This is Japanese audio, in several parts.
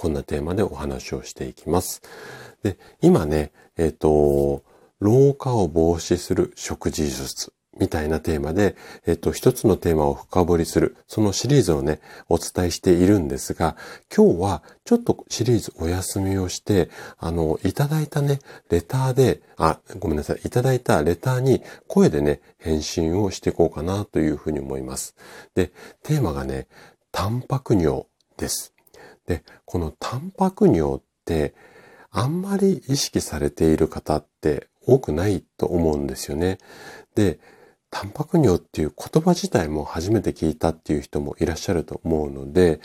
こんなテーマでお話をしていきます。で、今ね、えっ、ー、と、老化を防止する食事術みたいなテーマで、えっ、ー、と、一つのテーマを深掘りする、そのシリーズをね、お伝えしているんですが、今日はちょっとシリーズお休みをして、あの、いただいたね、レターで、あ、ごめんなさい、いただいたレターに声でね、返信をしていこうかなというふうに思います。で、テーマがね、タンパク尿です。で、このタンパク尿ってあんまり意識されている方って多くないと思うんですよね。で、タンパク尿っていう言葉自体も初めて聞いたっていう人もいらっしゃると思うので、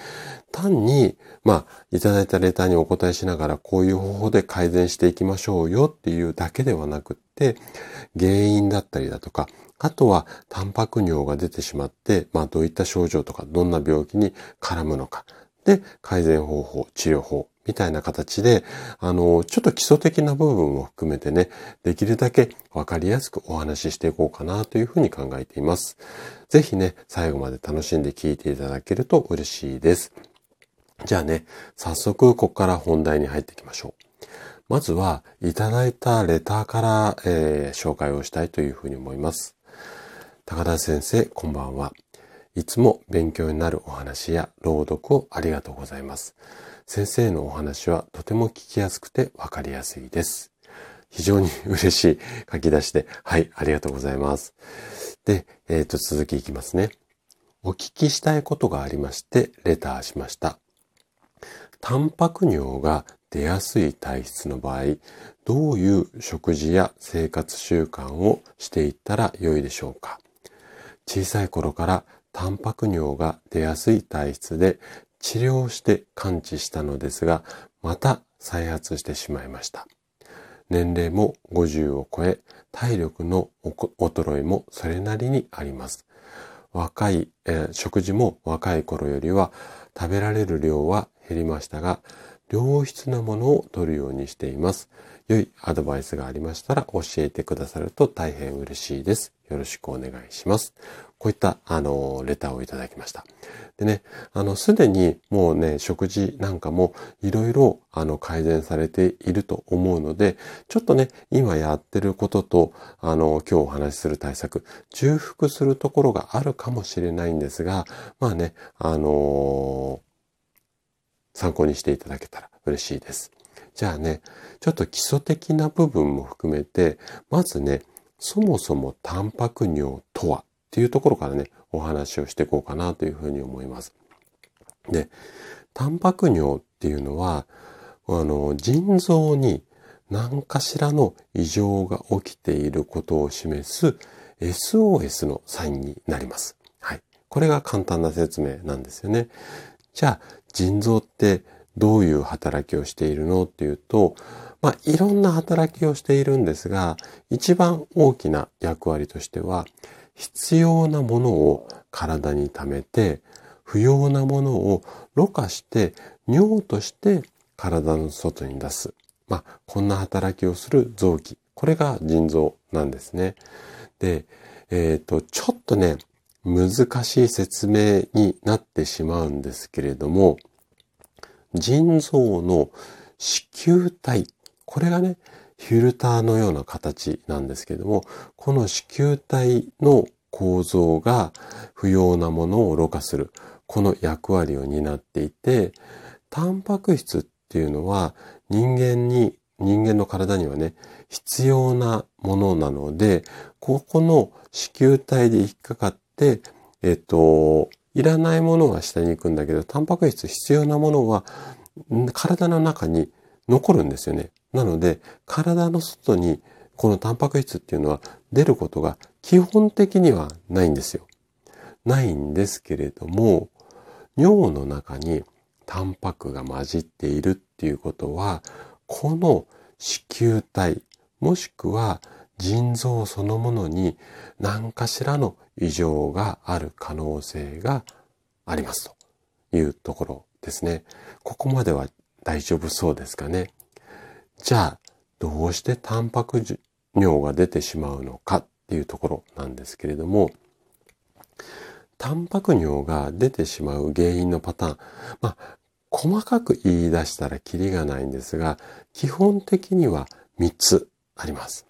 単に、まあ、いただいたレターにお答えしながらこういう方法で改善していきましょうよっていうだけではなくって、原因だったりだとか、あとは、タンパク尿が出てしまって、まあ、どういった症状とか、どんな病気に絡むのか。で、改善方法、治療法、みたいな形で、あの、ちょっと基礎的な部分も含めてね、できるだけわかりやすくお話ししていこうかなというふうに考えています。ぜひね、最後まで楽しんで聞いていただけると嬉しいです。じゃあね、早速ここから本題に入っていきましょう。まずは、いただいたレターから、えー、紹介をしたいというふうに思います。高田先生、こんばんは。いつも勉強になるお話や朗読をありがとうございます。先生のお話はとても聞きやすくてわかりやすいです。非常に嬉しい書き出しで、はい、ありがとうございます。で、えっ、ー、と、続きいきますね。お聞きしたいことがありまして、レターしました。タンパク尿が出やすい体質の場合、どういう食事や生活習慣をしていったらよいでしょうか？小さい頃からタンパク尿が出やすい体質で治療して完治したのですが、また再発してしまいました。年齢も50を超え、体力の衰えもそれなりにあります。若い、えー、食事も若い頃よりは食べられる量は減りましたが、良質なものを取るようにしています。良いアドバイスがありましたら教えてくださると大変嬉しいです。よろしくお願いします。こういった、あの、レターをいただきました。でね、あの、すでにもうね、食事なんかもいろいろ、あの、改善されていると思うので、ちょっとね、今やってることと、あの、今日お話しする対策、重複するところがあるかもしれないんですが、まあね、あのー、参考にしていただけたら嬉しいです。じゃあね、ちょっと基礎的な部分も含めて、まずね、そもそもタンパク尿とはっていうところからね、お話をしていこうかなというふうに思います。で、タンパク尿っていうのは、あの、腎臓に何かしらの異常が起きていることを示す SOS のサインになります。はい。これが簡単な説明なんですよね。じゃあ、腎臓ってどういう働きをしているのっていうと、まあ、いろんな働きをしているんですが、一番大きな役割としては、必要なものを体に溜めて、不要なものをろ過して尿として体の外に出す。まあ、こんな働きをする臓器。これが腎臓なんですね。で、えっ、ー、と、ちょっとね、難しい説明になってしまうんですけれども、腎臓の子宮体、これがね、フィルターのような形なんですけども、この子宮体の構造が不要なものをろ過する、この役割を担っていて、タンパク質っていうのは人間に、人間の体にはね、必要なものなので、ここの子宮体で引っかかって、えっと、いらないものは下に行くんだけど、タンパク質必要なものは体の中に残るんですよね。なので、体の外にこのタンパク質っていうのは出ることが基本的にはないんですよ。ないんですけれども、尿の中にタンパクが混じっているっていうことは、この子宮体、もしくは腎臓そのものに何かしらの異常がある可能性がありますというところですね。ここまでは大丈夫そうですかね。じゃあ、どうしてタンパク尿が出てしまうのかっていうところなんですけれども、タンパク尿が出てしまう原因のパターン、まあ、細かく言い出したらキリがないんですが、基本的には3つあります。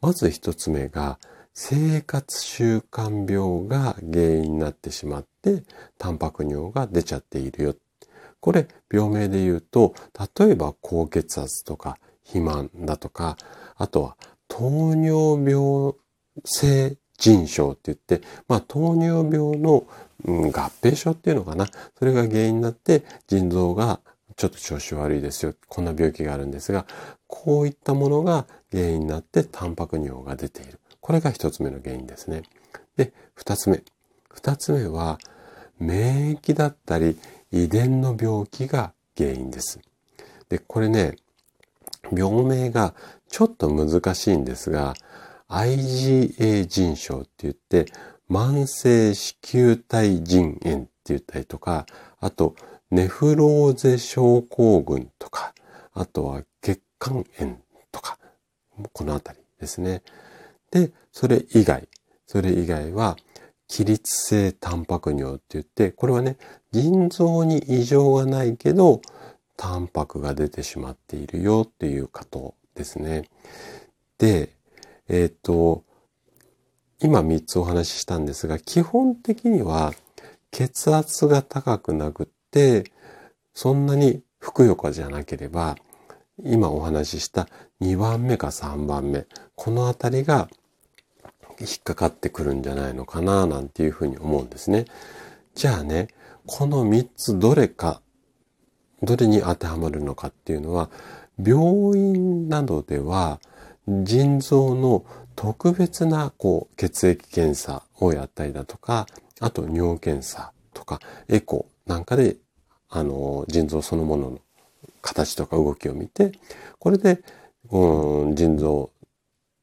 まず1つ目が、生活習慣病が原因になってしまって、タンパク尿が出ちゃっているよ。これ、病名で言うと、例えば高血圧とか肥満だとか、あとは糖尿病性腎症って言って、まあ、糖尿病の、うん、合併症っていうのかな。それが原因になって腎臓がちょっと調子悪いですよ。こんな病気があるんですが、こういったものが原因になってタンパク尿が出ている。これが一つ目の原因ですね。で、二つ目。二つ目は、免疫だったり遺伝の病気が原因です。で、これね、病名がちょっと難しいんですが、IgA 腎症って言って、慢性子宮体腎炎って言ったりとか、あと、ネフローゼ症候群とか、あとは血管炎とか、このあたりですね。で、それ以外、それ以外は、起立性タンパク尿って言って、これはね、腎臓に異常がないけど、タンパクが出てしまっているよっていう方ですね。で、えっ、と、今3つお話ししたんですが、基本的には血圧が高くなくって、そんなにふくよかじゃなければ、今お話しした2番目か3番目、このあたりが引っかかってくるんじゃないのかな、なんていうふうに思うんですね。じゃあね、この3つどれか、どれに当てはまるのかっていうのは、病院などでは腎臓の特別なこう血液検査をやったりだとか、あと尿検査とかエコなんかであの腎臓そのものの形とか動きを見て、これで、うん、腎臓、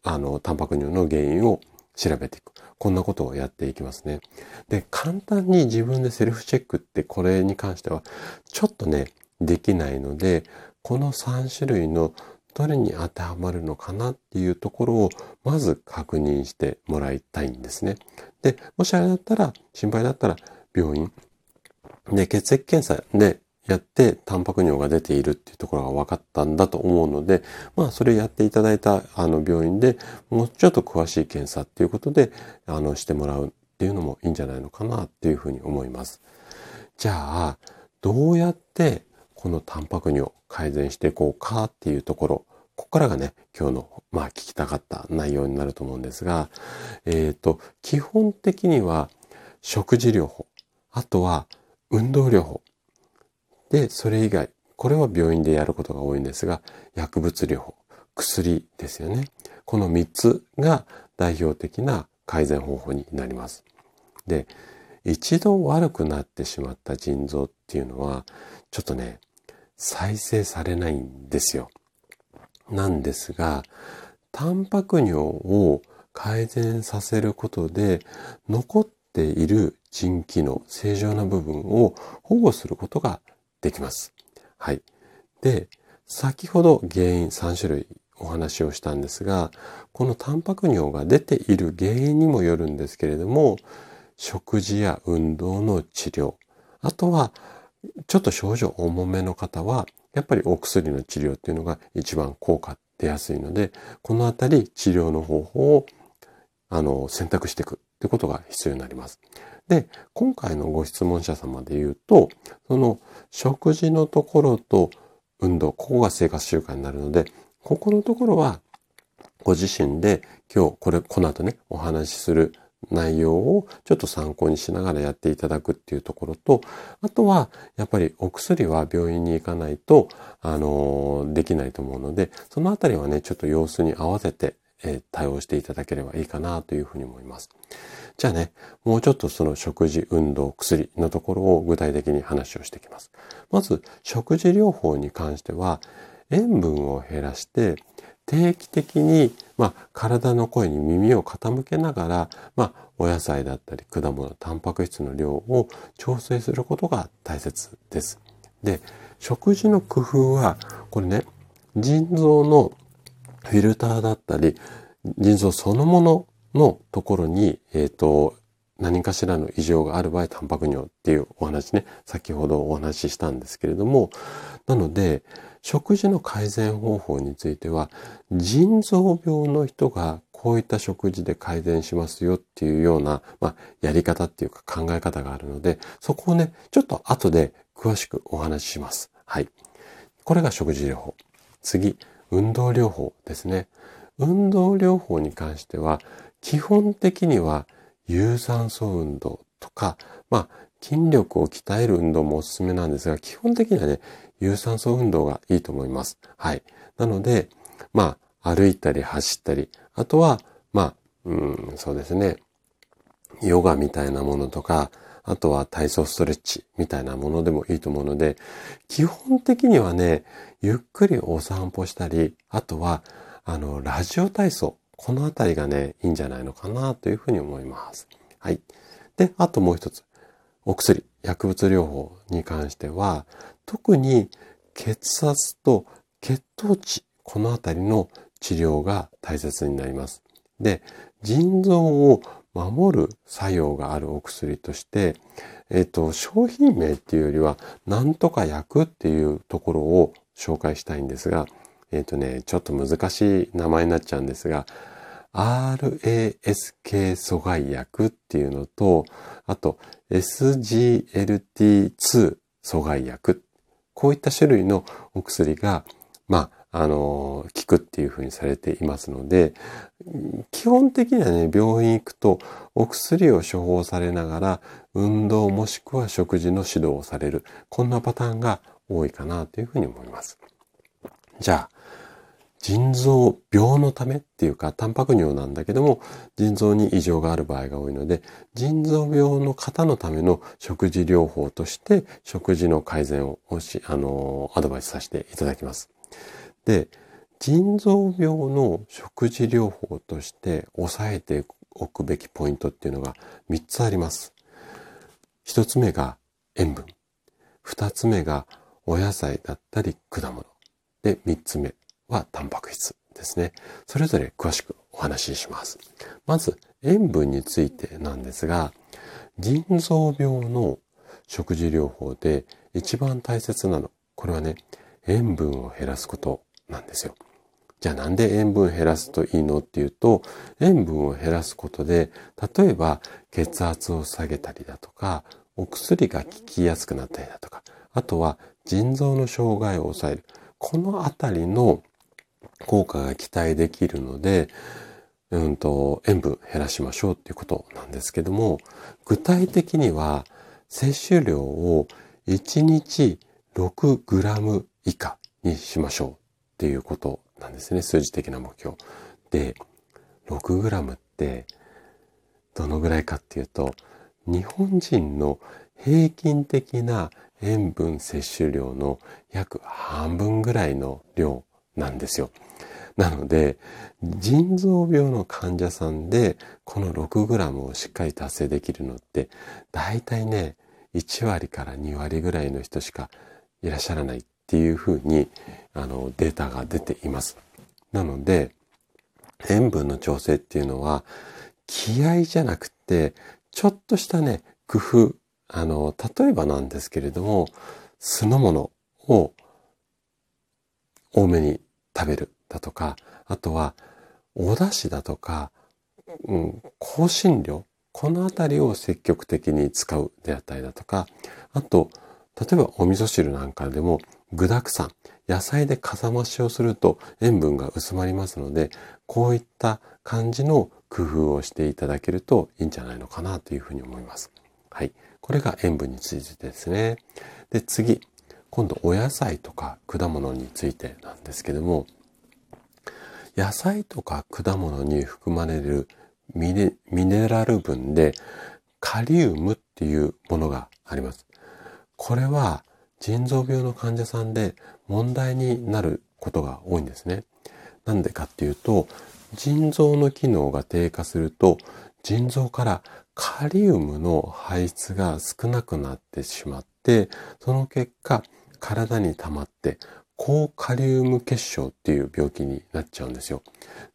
あの、タンパク尿の原因を調べていく。こんなことをやっていきますね。で、簡単に自分でセルフチェックってこれに関しては、ちょっとね、できないので、この3種類のどれに当てはまるのかなっていうところをまず確認してもらいたいんですね。で、もしあれだったら、心配だったら病院で血液検査でやってタンパク尿が出ているっていうところが分かったんだと思うので、まあそれやっていただいたあの病院でもうちょっと詳しい検査っていうことであのしてもらうっていうのもいいんじゃないのかなっていうふうに思います。じゃあ、どうやってこのタンパク尿改善していこうかっていうところ、ここからがね、今日の、まあ聞きたかった内容になると思うんですが、えっ、ー、と、基本的には食事療法、あとは運動療法、で、それ以外、これは病院でやることが多いんですが、薬物療法、薬ですよね。この3つが代表的な改善方法になります。で、一度悪くなってしまった腎臓っていうのは、ちょっとね、再生されないんですよ。なんですが、タンパク尿を改善させることで、残っている腎機能、正常な部分を保護することができます。はい。で、先ほど原因3種類お話をしたんですが、このタンパク尿が出ている原因にもよるんですけれども、食事や運動の治療、あとはちょっと症状重めの方は、やっぱりお薬の治療っていうのが一番効果出やすいので、このあたり治療の方法をあの選択していくってことが必要になります。で、今回のご質問者様で言うと、その食事のところと運動、ここが生活習慣になるので、ここのところはご自身で今日これ、この後ね、お話しする内容をちょっと参考にしながらやっていただくっていうところと、あとは、やっぱりお薬は病院に行かないと、あの、できないと思うので、そのあたりはね、ちょっと様子に合わせて、え対応していただければいいかなというふうに思います。じゃあね、もうちょっとその食事、運動、薬のところを具体的に話をしていきます。まず、食事療法に関しては、塩分を減らして、定期的に、まあ、体の声に耳を傾けながら、まあ、お野菜だったり果物、タンパク質の量を調整することが大切です。で、食事の工夫は、これね、腎臓のフィルターだったり、腎臓そのもののところに、えっ、ー、と、何かしらの異常がある場合、タンパク尿っていうお話ね、先ほどお話ししたんですけれども、なので、食事の改善方法については、腎臓病の人がこういった食事で改善しますよっていうような、まあ、やり方っていうか考え方があるので、そこをね、ちょっと後で詳しくお話しします。はい。これが食事療法。次、運動療法ですね。運動療法に関しては、基本的には有酸素運動とか、まあ、筋力を鍛える運動もおすすめなんですが、基本的にはね、有酸素運動がいいと思います。はい。なので、まあ、歩いたり走ったり、あとは、まあ、うん、そうですね、ヨガみたいなものとか、あとは体操ストレッチみたいなものでもいいと思うので、基本的にはね、ゆっくりお散歩したり、あとは、あの、ラジオ体操。このあたりがね、いいんじゃないのかなというふうに思います。はい。で、あともう一つ。お薬、薬物療法に関しては、特に血圧と血糖値、このあたりの治療が大切になります。で、腎臓を守る作用があるお薬として、えっ、と、商品名っていうよりは、なんとか薬っていうところを紹介したいんですが、えっ、とね、ちょっと難しい名前になっちゃうんですが、RASK 阻害薬っていうのと、あと SGLT2 阻害薬。こういった種類のお薬が、まあ、あの、効くっていうふうにされていますので、基本的にはね、病院行くとお薬を処方されながら、運動もしくは食事の指導をされる。こんなパターンが多いかなというふうに思います。じゃあ、腎臓病のためっていうか、タンパク尿なんだけども、腎臓に異常がある場合が多いので、腎臓病の方のための食事療法として、食事の改善をし、あの、アドバイスさせていただきます。で、腎臓病の食事療法として抑えておくべきポイントっていうのが3つあります。1つ目が塩分。2つ目がお野菜だったり果物。で、3つ目はタンパク質ですね。それぞれ詳しくお話しします。まず、塩分についてなんですが、腎臓病の食事療法で一番大切なの、これはね、塩分を減らすことなんですよ。じゃあなんで塩分減らすといいのっていうと、塩分を減らすことで、例えば血圧を下げたりだとか、お薬が効きやすくなったりだとか、あとは腎臓の障害を抑える。このあたりの効果が期待できるので、うんと、塩分減らしましょうっていうことなんですけども、具体的には摂取量を1日 6g 以下にしましょうっていうことなんですね。数字的な目標。で、6g ってどのぐらいかっていうと、日本人の平均的な塩分摂取量の約半分ぐらいの量なんですよ。なので、腎臓病の患者さんで、この 6g をしっかり達成できるのって、大体ね、1割から2割ぐらいの人しかいらっしゃらないっていうふうに、あの、データが出ています。なので、塩分の調整っていうのは、気合じゃなくて、ちょっとしたね、工夫、あの、例えばなんですけれども、酢の物を多めに食べるだとか、あとはお出汁だとか、うん、香辛料、このあたりを積極的に使うであったりだとか、あと、例えばお味噌汁なんかでも具沢山、野菜でかさ増しをすると塩分が薄まりますので、こういった感じの工夫をしていただけるといいんじゃないのかなというふうに思います。はい。これが塩分についてですね。で、次。今度お野菜とか果物についてなんですけども、野菜とか果物に含まれるミネミネラル分でカリウムっていうものがあります。これは腎臓病の患者さんで問題になることが多いんですね。なんでかっていうと、腎臓の機能が低下すると、腎臓からカリウムの排出が少なくなってしまって、その結果、体に溜まって高カリウム結晶っていう病気になっちゃうんですよ。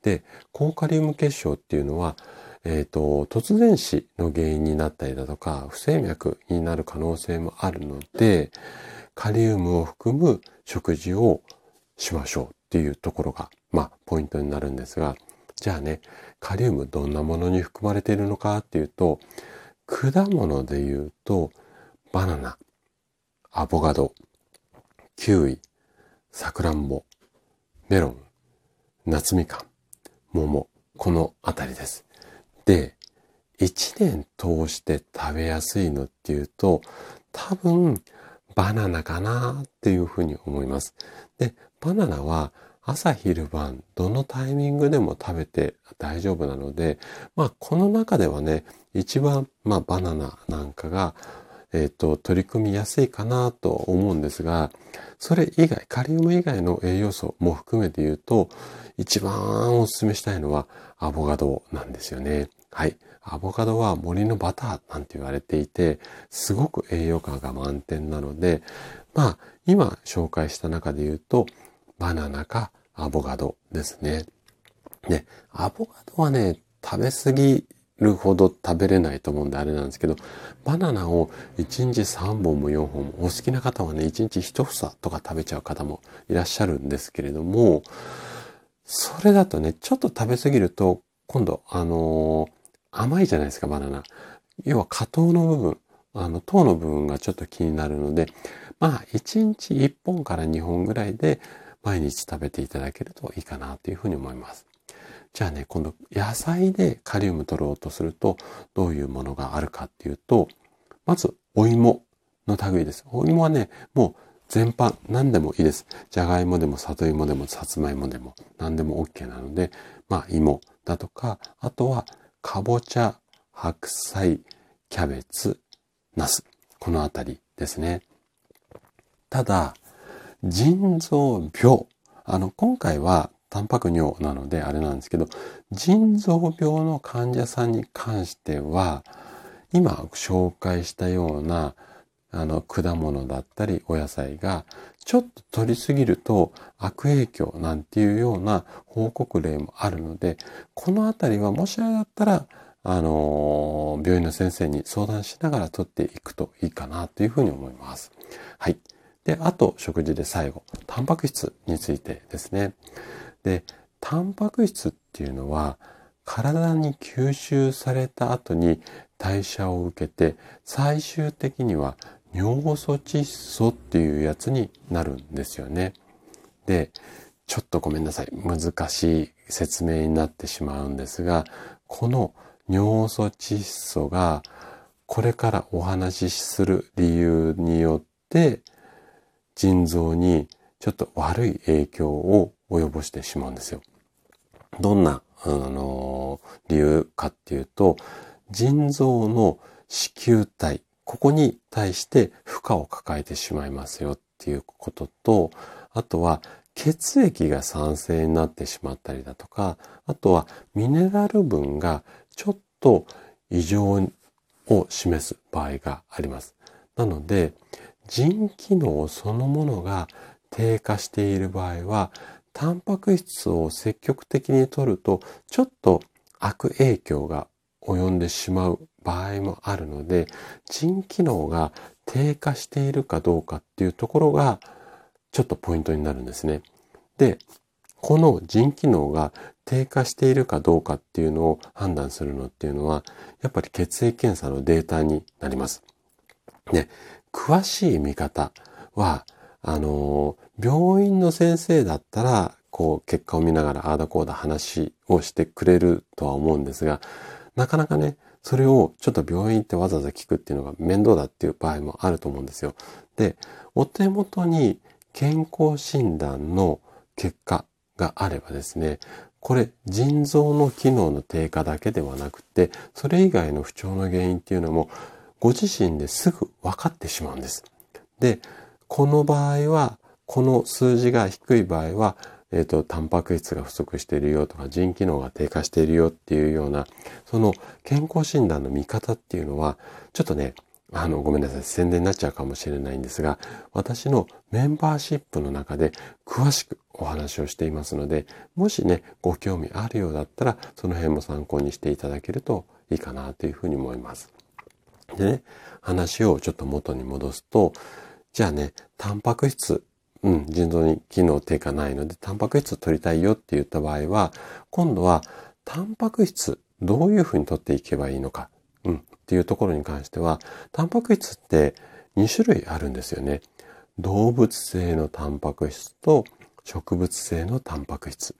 で、高カリウム結晶っていうのは、えっ、ー、と、突然死の原因になったりだとか、不整脈になる可能性もあるので、カリウムを含む食事をしましょうっていうところが、まあ、ポイントになるんですが、じゃあね、カリウムどんなものに含まれているのかっていうと、果物で言うと、バナナ、アボカド、キウイ、さくらんぼ、メロン、夏みかん、桃、このあたりです。で、一年通して食べやすいのっていうと、多分、バナナかなっていうふうに思います。で、バナナは朝昼晩どのタイミングでも食べて大丈夫なので、まあこの中ではね、一番まあバナナなんかがえっ、と、取り組みやすいかなと思うんですが、それ以外、カリウム以外の栄養素も含めて言うと、一番お勧めしたいのはアボカドなんですよね。はい。アボカドは森のバターなんて言われていて、すごく栄養価が満点なので、まあ、今紹介した中で言うと、バナナかアボカドですね。で、アボカドはね、食べ過ぎるほど食べれないと思うんであれなんですけど、バナナを1日3本も4本も、お好きな方はね、1日1房とか食べちゃう方もいらっしゃるんですけれども、それだとね、ちょっと食べ過ぎると、今度、あのー、甘いじゃないですか、バナナ。要は果糖の部分、あの、糖の部分がちょっと気になるので、まあ、1日1本から2本ぐらいで毎日食べていただけるといいかなというふうに思います。じゃあね、今度野菜でカリウム取ろうとするとどういうものがあるかっていうと、まずお芋の類です。お芋はね、もう全般何でもいいです。じゃがいもでも里芋でもさつまいもでも何でも OK なので、まあ芋だとか、あとはかぼちゃ、白菜、キャベツ、ナス。このあたりですね。ただ、腎臓病。あの、今回はタンパク尿なのであれなんですけど、腎臓病の患者さんに関しては、今紹介したようなあの果物だったりお野菜がちょっと取りすぎると悪影響なんていうような報告例もあるので、このあたりはもしあれだったら、あの、病院の先生に相談しながら取っていくといいかなというふうに思います。はい。で、あと食事で最後、タンパク質についてですね。で、タンパク質っていうのは体に吸収された後に代謝を受けて最終的には尿素窒素っていうやつになるんですよね。で、ちょっとごめんなさい。難しい説明になってしまうんですが、この尿素窒素がこれからお話しする理由によって腎臓にちょっと悪い影響を及ぼしてしまうんですよ。どんな、あの理由かっていうと、腎臓の子宮体、ここに対して負荷を抱えてしまいますよっていうことと、あとは血液が酸性になってしまったりだとか、あとはミネラル分がちょっと異常を示す場合があります。なので、腎機能そのものが低下している場合は、タンパク質を積極的に摂ると、ちょっと悪影響が及んでしまう場合もあるので、腎機能が低下しているかどうかっていうところが、ちょっとポイントになるんですね。で、この腎機能が低下しているかどうかっていうのを判断するのっていうのは、やっぱり血液検査のデータになります。で、詳しい見方は、あの、病院の先生だったら、こう、結果を見ながら、ああだこうだ話をしてくれるとは思うんですが、なかなかね、それをちょっと病院ってわざわざ聞くっていうのが面倒だっていう場合もあると思うんですよ。で、お手元に健康診断の結果があればですね、これ腎臓の機能の低下だけではなくて、それ以外の不調の原因っていうのもご自身ですぐ分かってしまうんです。で、この場合は、この数字が低い場合は、えっ、ー、と、タンパク質が不足しているよとか、腎機能が低下しているよっていうような、その健康診断の見方っていうのは、ちょっとね、あの、ごめんなさい、宣伝になっちゃうかもしれないんですが、私のメンバーシップの中で詳しくお話をしていますので、もしね、ご興味あるようだったら、その辺も参考にしていただけるといいかなというふうに思います。でね、話をちょっと元に戻すと、じゃあね、タンパク質、うん、腎臓に機能低下ないので、タンパク質を取りたいよって言った場合は、今度は、タンパク質、どういうふうに取っていけばいいのか、うん、っていうところに関しては、タンパク質って2種類あるんですよね。動物性のタンパク質と植物性のタンパク質。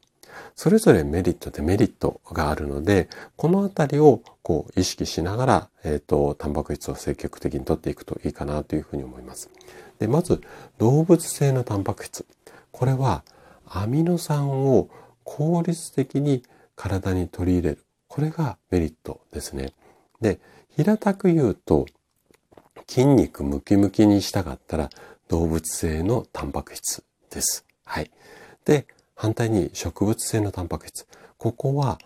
それぞれメリット、デメリットがあるので、このあたりをこう意識しながら、えっ、ー、と、タンパク質を積極的に取っていくといいかなというふうに思います。で、まず、動物性のタンパク質。これは、アミノ酸を効率的に体に取り入れる。これがメリットですね。で、平たく言うと、筋肉ムキムキにしたかったら動物性のタンパク質です。はい。で、反対に植物性のタンパク質。ここは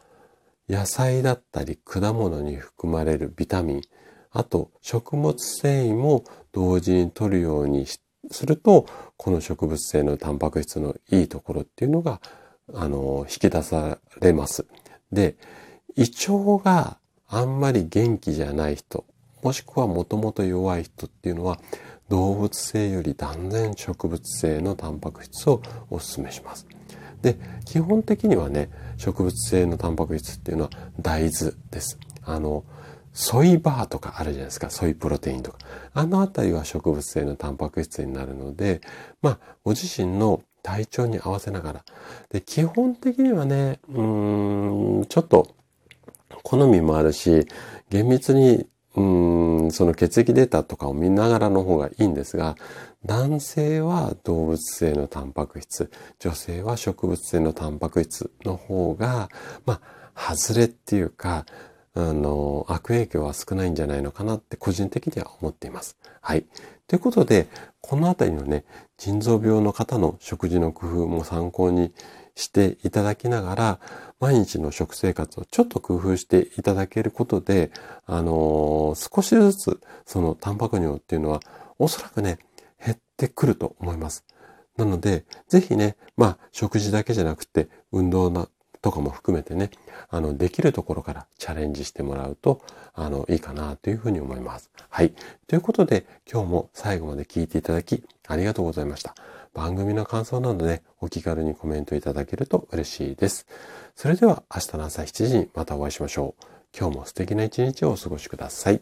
野菜だったり果物に含まれるビタミン、あと食物繊維も同時に取るようにすると、この植物性のタンパク質のいいところっていうのが、あの、引き出されます。で、胃腸があんまり元気じゃない人、もしくはもともと弱い人っていうのは、動物性より断然植物性のタンパク質をお勧めします。で、基本的にはね、植物性のタンパク質っていうのは大豆です。あの、ソイバーとかあるじゃないですか。ソイプロテインとか。あのあたりは植物性のタンパク質になるので、まあ、ご自身の体調に合わせながら。で、基本的にはね、うーん、ちょっと、好みもあるし、厳密に、うーん、その血液データとかを見ながらの方がいいんですが、男性は動物性のタンパク質、女性は植物性のタンパク質の方が、まあ、外れっていうか、あの、悪影響は少ないんじゃないのかなって個人的には思っています。はい。ということで、このあたりのね、腎臓病の方の食事の工夫も参考にしていただきながら、毎日の食生活をちょっと工夫していただけることで、あのー、少しずつそのタンパク尿っていうのはおそらくね、減ってくると思います。なので、ぜひね、まあ、食事だけじゃなくて、運動なとかも含めてね、あの、できるところからチャレンジしてもらうと、あの、いいかなというふうに思います。はい。ということで、今日も最後まで聞いていただき、ありがとうございました。番組の感想などでお気軽にコメントいただけると嬉しいです。それでは明日の朝7時にまたお会いしましょう。今日も素敵な一日をお過ごしください。